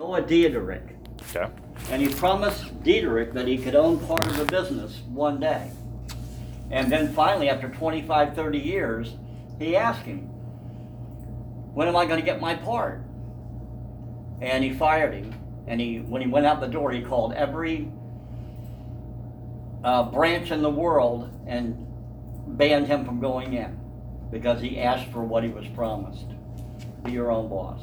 Noah Diederich. Okay. And he promised Diederich that he could own part of the business one day. And then finally, after 25, 30 years, he asked him, When am I going to get my part? And he fired him. And he, when he went out the door, he called every uh, branch in the world and banned him from going in because he asked for what he was promised. Be your own boss.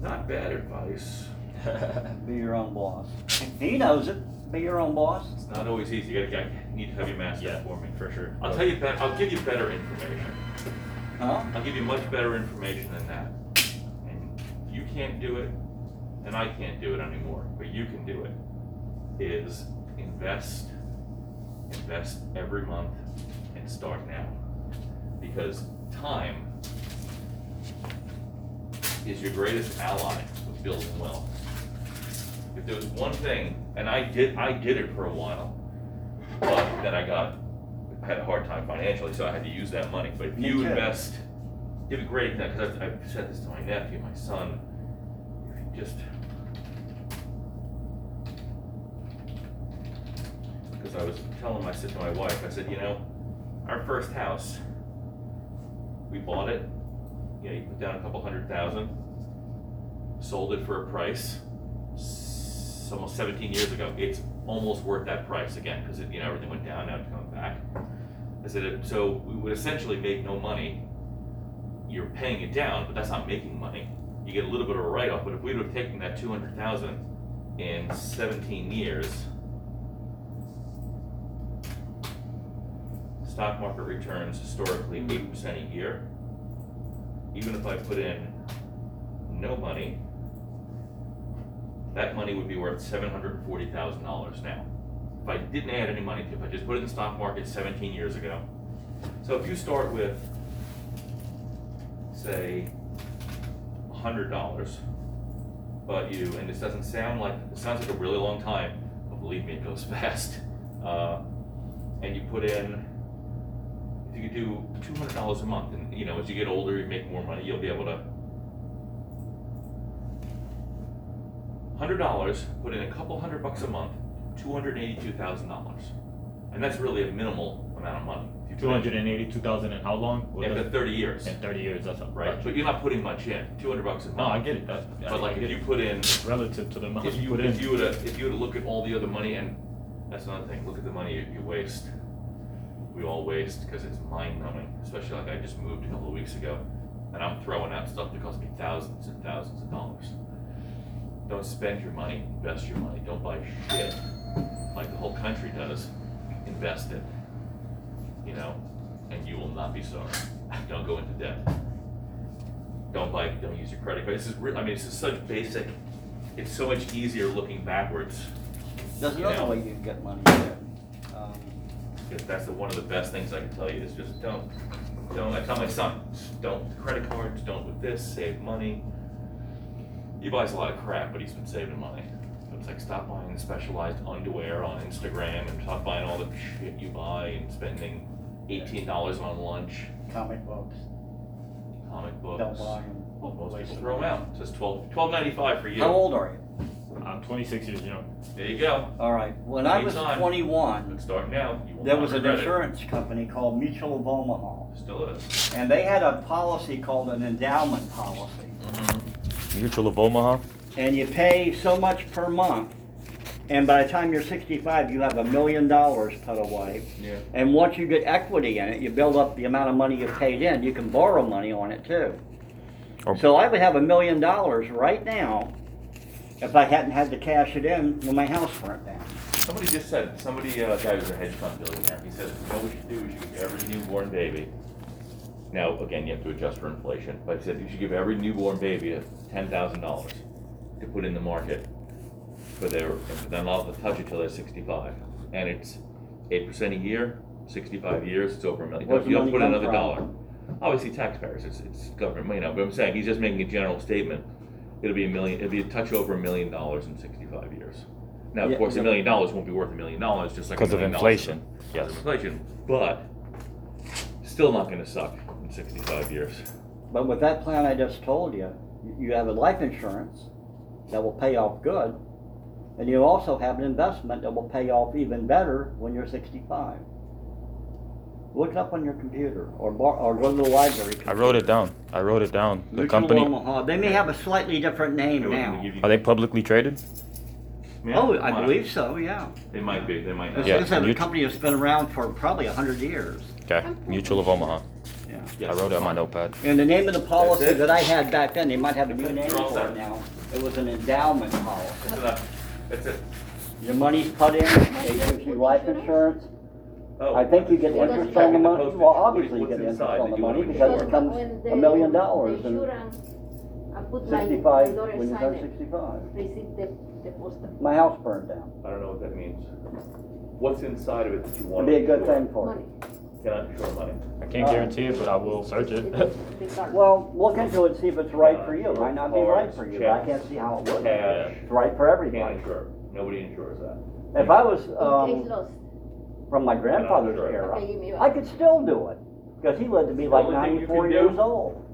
Not bad advice. Be your own boss. He knows it. Be your own boss. It's not always easy. You gotta, I need to have you master Yeah, it for me. for sure. I'll tell you better, I'll give you better information. Huh? I'll give you much better information than that. And you can't do it, and I can't do it anymore, but you can do it. Is invest, invest every month and start now. Because time is your greatest ally with building wealth. If there was one thing, and I did, I did it for a while, but then I got, had a hard time financially, so I had to use that money. But if you too. invest, it'd be great, because I've, I've said this to my nephew, my son, if you just. Because I was telling my, I said to my wife, I said, you know, our first house, we bought it, you you put down a couple hundred thousand, sold it for a price, almost seventeen years ago, it's almost worth that price again, because you know, everything went down, now it's coming back. I said, it- so we would essentially make no money, you're paying it down, but that's not making money. You get a little bit of a write-off, but if we would have taken that two hundred thousand in seventeen years, stock market returns historically eight percent a year. Even if I put in no money, that money would be worth seven hundred and forty thousand dollars now. If I didn't add any money to it, if I just put it in the stock market seventeen years ago. So if you start with, say, hundred dollars, but you, and this doesn't sound like, it sounds like a really long time, but believe me, it goes fast. Uh, and you put in, you could do two hundred dollars a month, and you know, as you get older, you make more money, you'll be able to. Hundred dollars, put in a couple hundred bucks a month, two hundred and eighty-two thousand dollars, and that's really a minimal amount of money. If you put in- hundred and eighty-two thousand in how long? What After does- thirty years, In thirty years, that's right. But you're not putting much in, two hundred bucks a month. No, I get it, that, I But like get if you it. put in, Relative to the amount if you you, put if you in. were to, if you were to look at all the other money, and that's another thing, look at the money you, you waste. We all waste, because it's mind numbing, especially like I just moved a couple of weeks ago, and I'm throwing out stuff that cost me thousands and thousands of dollars. Don't spend your money, invest your money, don't buy shit, like the whole country does, invest it. You know, and you will not be sorry, don't go into debt. Don't buy, don't use your credit card, this is real, I mean, this is such basic, it's so much easier looking backwards. There's another way you can get money. Because that's the, one of the best things I can tell you, is just don't, don't, I tell my son, don't with credit cards, don't with this, save money. He buys a lot of crap, but he's been saving money. It's like stop buying specialized underwear on Instagram and stop buying all the shit you buy and spending eighteen dollars on lunch, comic books, comic books. don't buy them. Well, most people throw them out, it says twelve, twelve ninety-five for you. How old are you? I'm twenty-six years young. There you go, All right, when I was Anytime. twenty-one, let's start now, you will there not was an regret it. insurance company called Mutual of Omaha. Still is. And they had a policy called an endowment policy. Mm-hmm. Mutual of Omaha? And you pay so much per month. And by the time you're sixty-five, you have a million dollars put away. Yeah. And once you get equity in it, you build up the amount of money you've paid in, you can borrow money on it too. Oh. So I would have a million dollars right now if I hadn't had to cash it in when my house burnt down. Somebody just said, somebody, uh, guy who's a hedge fund billionaire, he said, you know what we should do, we should give every newborn baby. Now, again, you have to adjust for inflation, but he said you should give every newborn baby ten thousand dollars to put in the market for their, and then allow them to touch it till they're sixty-five. And it's eight percent a year, sixty-five years, it's over a million. Where's the You don't money put come another from? dollar. Obviously taxpayers, it's, it's government money now, but I'm saying, he's just making a general statement. It'll be a million, it'll be a touch over a million dollars in sixty-five years. Now, Yeah, of course, a yeah. million dollars won't be worth a million dollars, just like a Because of million dollars inflation, because yes. of inflation, but still not gonna suck in sixty-five years. But with that plan I just told you, you have a life insurance that will pay off good, and you also have an investment that will pay off even better when you're sixty-five. Look it up on your computer, or bar, or go to the library. I wrote it down. I wrote it down. The Mutual company, Omaha, they may have a slightly different name now. are they publicly traded? Yeah, Oh, might. I believe so, yeah. They might be, they might not. Yeah, is a Mut- company that's been around for probably a hundred years, Okay, Mutual of Omaha. yeah. Yes, I wrote it on my notepad. And the name of the policy that I had back then, they might have a new name You're for it now. It was an endowment policy. That's enough. That's it. Your money's put in, they give you life insurance. Oh. I think you get What's interest on the money, well, obviously you get interest on the money because it becomes When a the- million the dollars and insurance, I put my- my sixty-five, daughter when you sign turn it. sixty-five. Receive the, the post. My house burned down. I don't know what that means. What's inside of it that you It'd want be a good insure? thing for Money. you. Cannot insure money. I can't guarantee it, but I will search it. The- the card. Well, look into it, and see if it's right for you. It Might not be right for you, but I can't see how it would. Cash, It's right for can't everybody. insure. Nobody insures that. If I was, In case um, lost. From my grandfather's sure. era, Okay, give me I could still do it, because he lived to be like only thing you ninety-four can years do- old.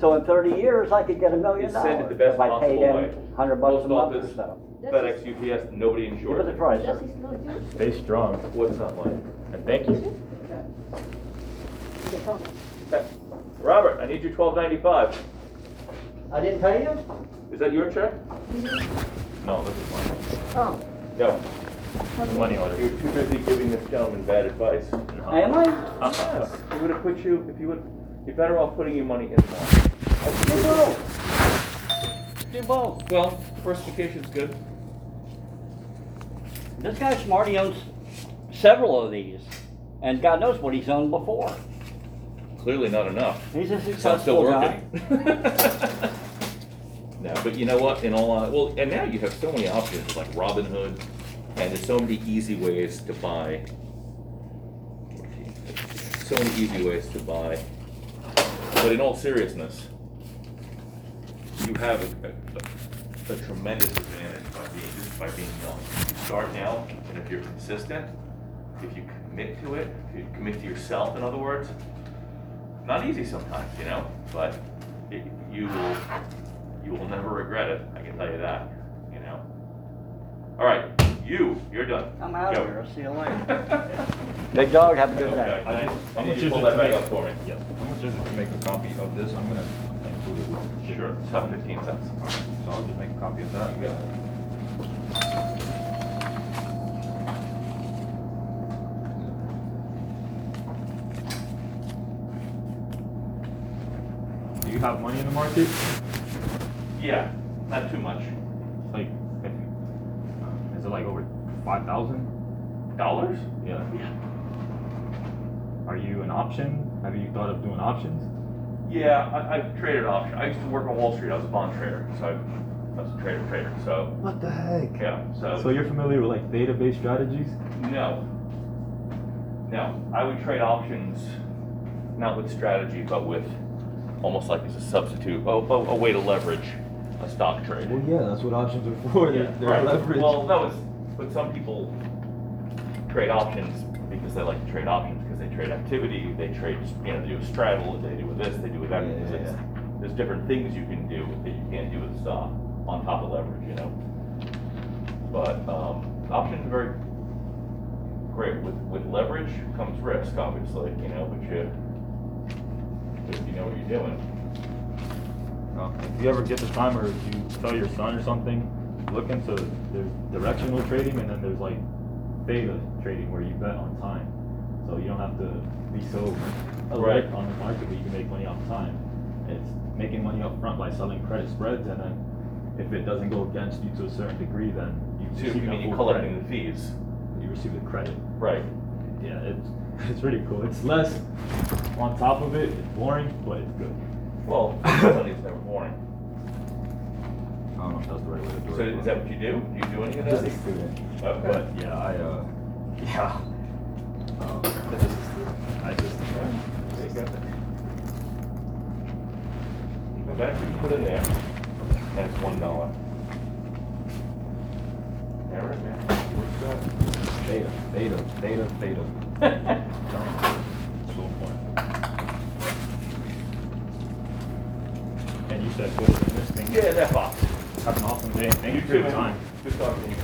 So in thirty years, I could get a million Is send it dollars the best if I paid possible way. in hundred bucks a Post month or office. so. That FedEx, is- UPS, nobody Give insures it a it. try, That sir. is not you. Stay strong. What's not money? And thank you. The phone. Robert, I need your twelve ninety-five. I didn't pay you? Is that your check? No, this is mine. Oh. No. Money order. You're too busy giving this gentleman bad advice. Am I? Yes. He would have put you, if you would, you're better off putting your money in one. Do both. Do both. Well, diversification's good. This guy's smart, he owns several of these, and God knows what he's owned before. Clearly not enough. He's a So I'm still successful guy. working. No, but you know what, in all, hon- well, and now you have so many options, like Robinhood, and there's so many easy ways to buy. So many easy ways to buy. But in all seriousness, you have a, a- a tremendous advantage by being, just by being young. Start now, and if you're consistent, if you commit to it, if you commit to yourself, in other words, not easy sometimes, you know, but it, you will, you will never regret it. I can tell you that, you know. All right, you, you're done. I'm out Go. of here, I'll see you later. Big dog, have a good day. Okay, I How I need you to pull it that to back up for me. Yeah. How much is it to make a copy of this? I'm gonna include it with. Sure, it's about fifteen cents. So I'll just make a copy of that. You got it. Do you have money in the market? Yeah, not too much. Like, if, is it like over five thousand? Dollars? Yeah. Yeah. Are you an option? Have you thought of doing options? Yeah, I, I've traded options. I used to work on Wall Street. I was a bond trader, so I was a trader trader. So What the heck? yeah, so, So you're familiar with like database strategies? no, no. I would trade options, not with strategy, but with almost like as a substitute, a, a, a way to leverage a stock trade. Well, yeah, that's what options are for. They're, Yeah, they're right. leverage. Well, that was, but some people trade options because they like to trade options because they trade activity, they trade, you know, they do a straddle, they do with this, they do with that. Yeah, because yeah, it's- There's different things you can do that you can't do with stock on top of leverage, you know? But, um, options are very great. With, with leverage comes risk, obviously, you know, but you, if you know what you're doing. No. If you ever get the time or if you tell your son or something, look into, there's directional trading and then there's like theta trading where you bet on time. So you don't have to be so alert Right. on the market, but you can make money off time. It's making money up front by selling credit spreads and then if it doesn't go against you to a certain degree, then you So, receive you mean you're collecting credit. the fees? You receive the credit. Right. Yeah, it's, it's really cool. It's less on top of it, it's boring, but it's good. Well, money's never boring. I don't know if that's the right way to do it. So is that what you do? Do you do any of Just that? a student. Okay. But yeah, I uh, yeah. Um, I just, I just, There you go. The benefit you put in there, and it's one dollar. There it is. Works out. Beta, beta, beta, beta. so important. And you said what is in this thing. Yeah, that box. Have an awesome day. Thank you for your time. Good talking to you.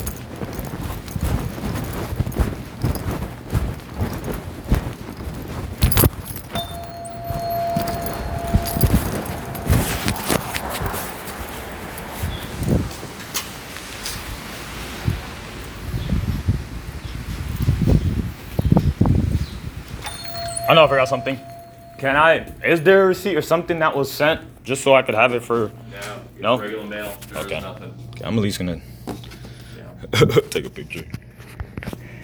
I know I forgot something. Can I? Is there a receipt or something that was sent just so I could have it for? No, it's No? regular mail, Okay. nothing. Okay, I'm at least gonna Yeah. take a picture.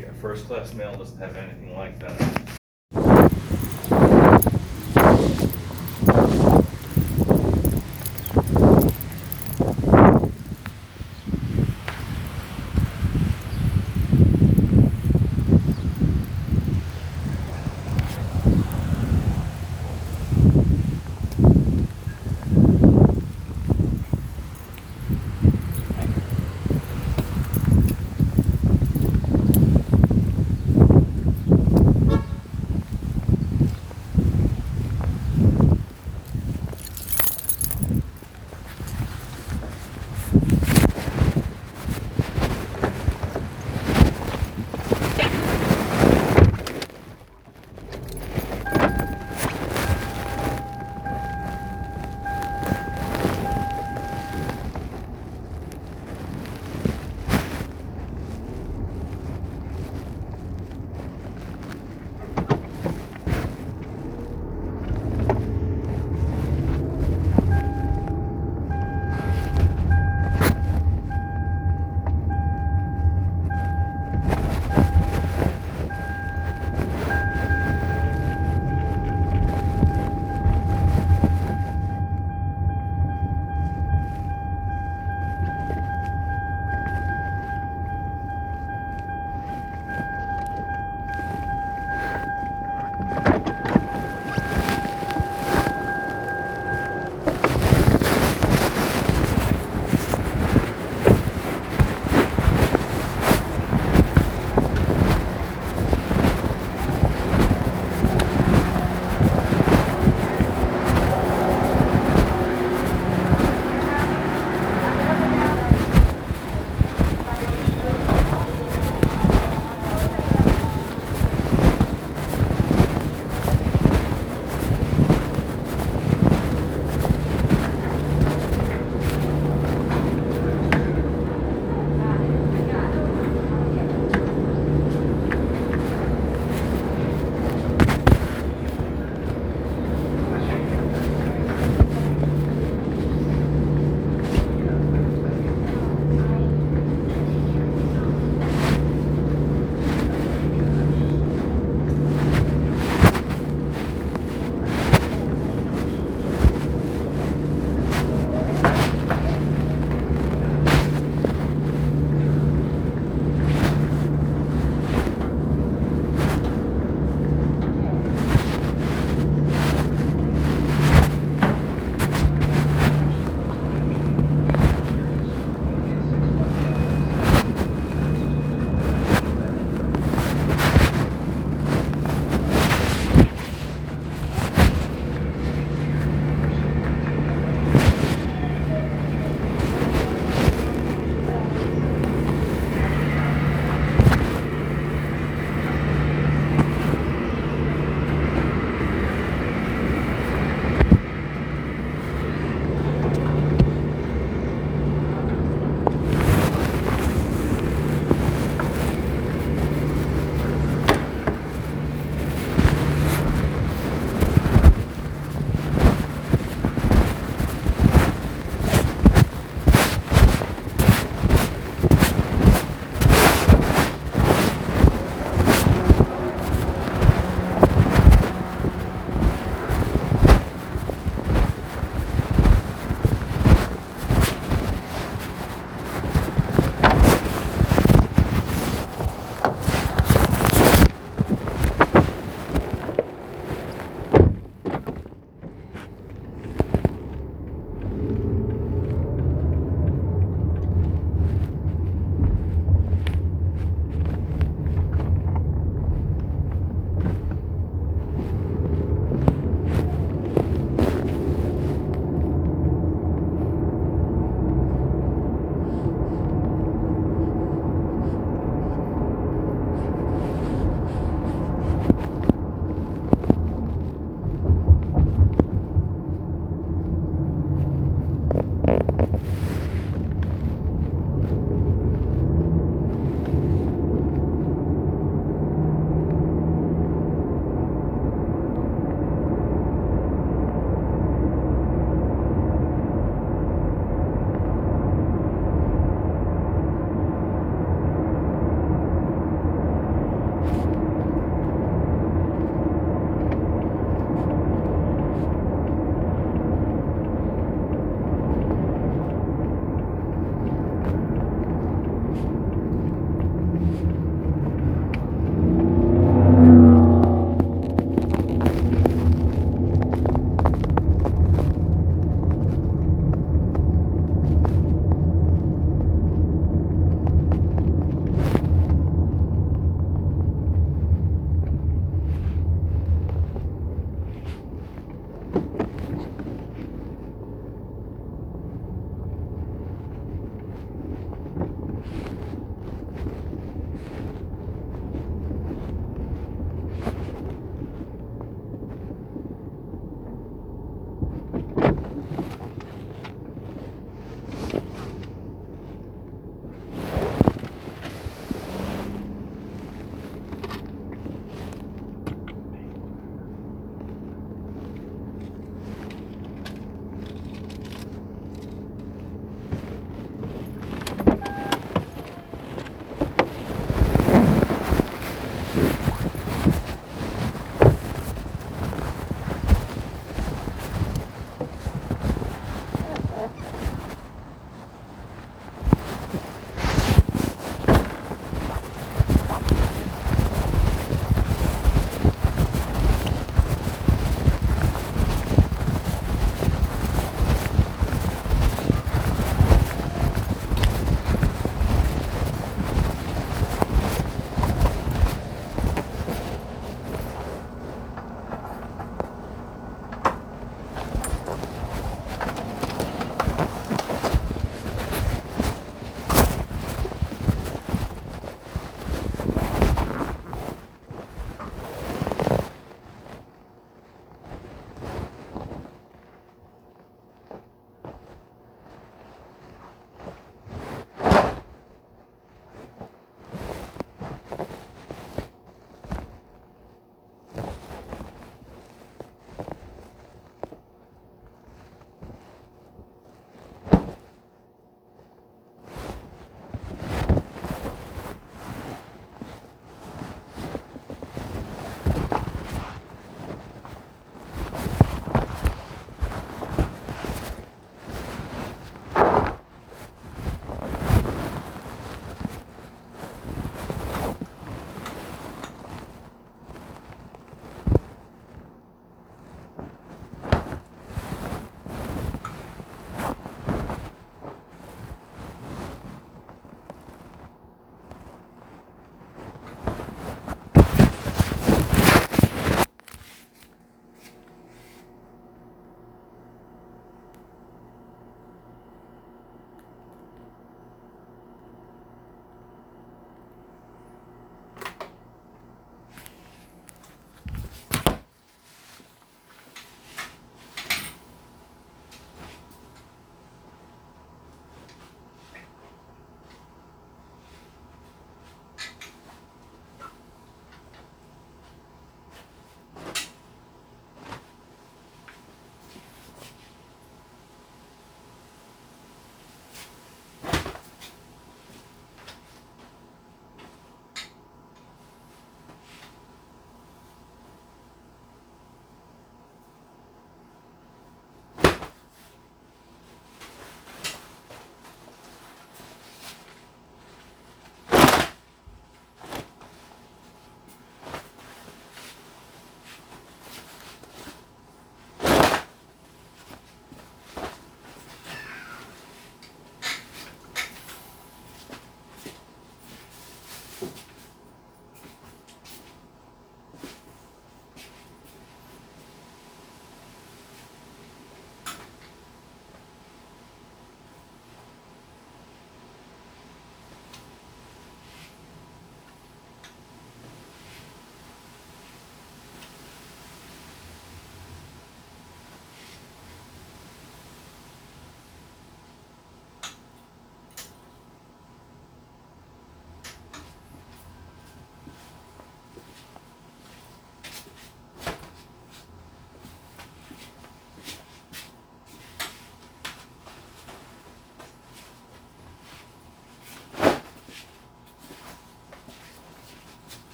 Yeah, first class mail doesn't have anything like that.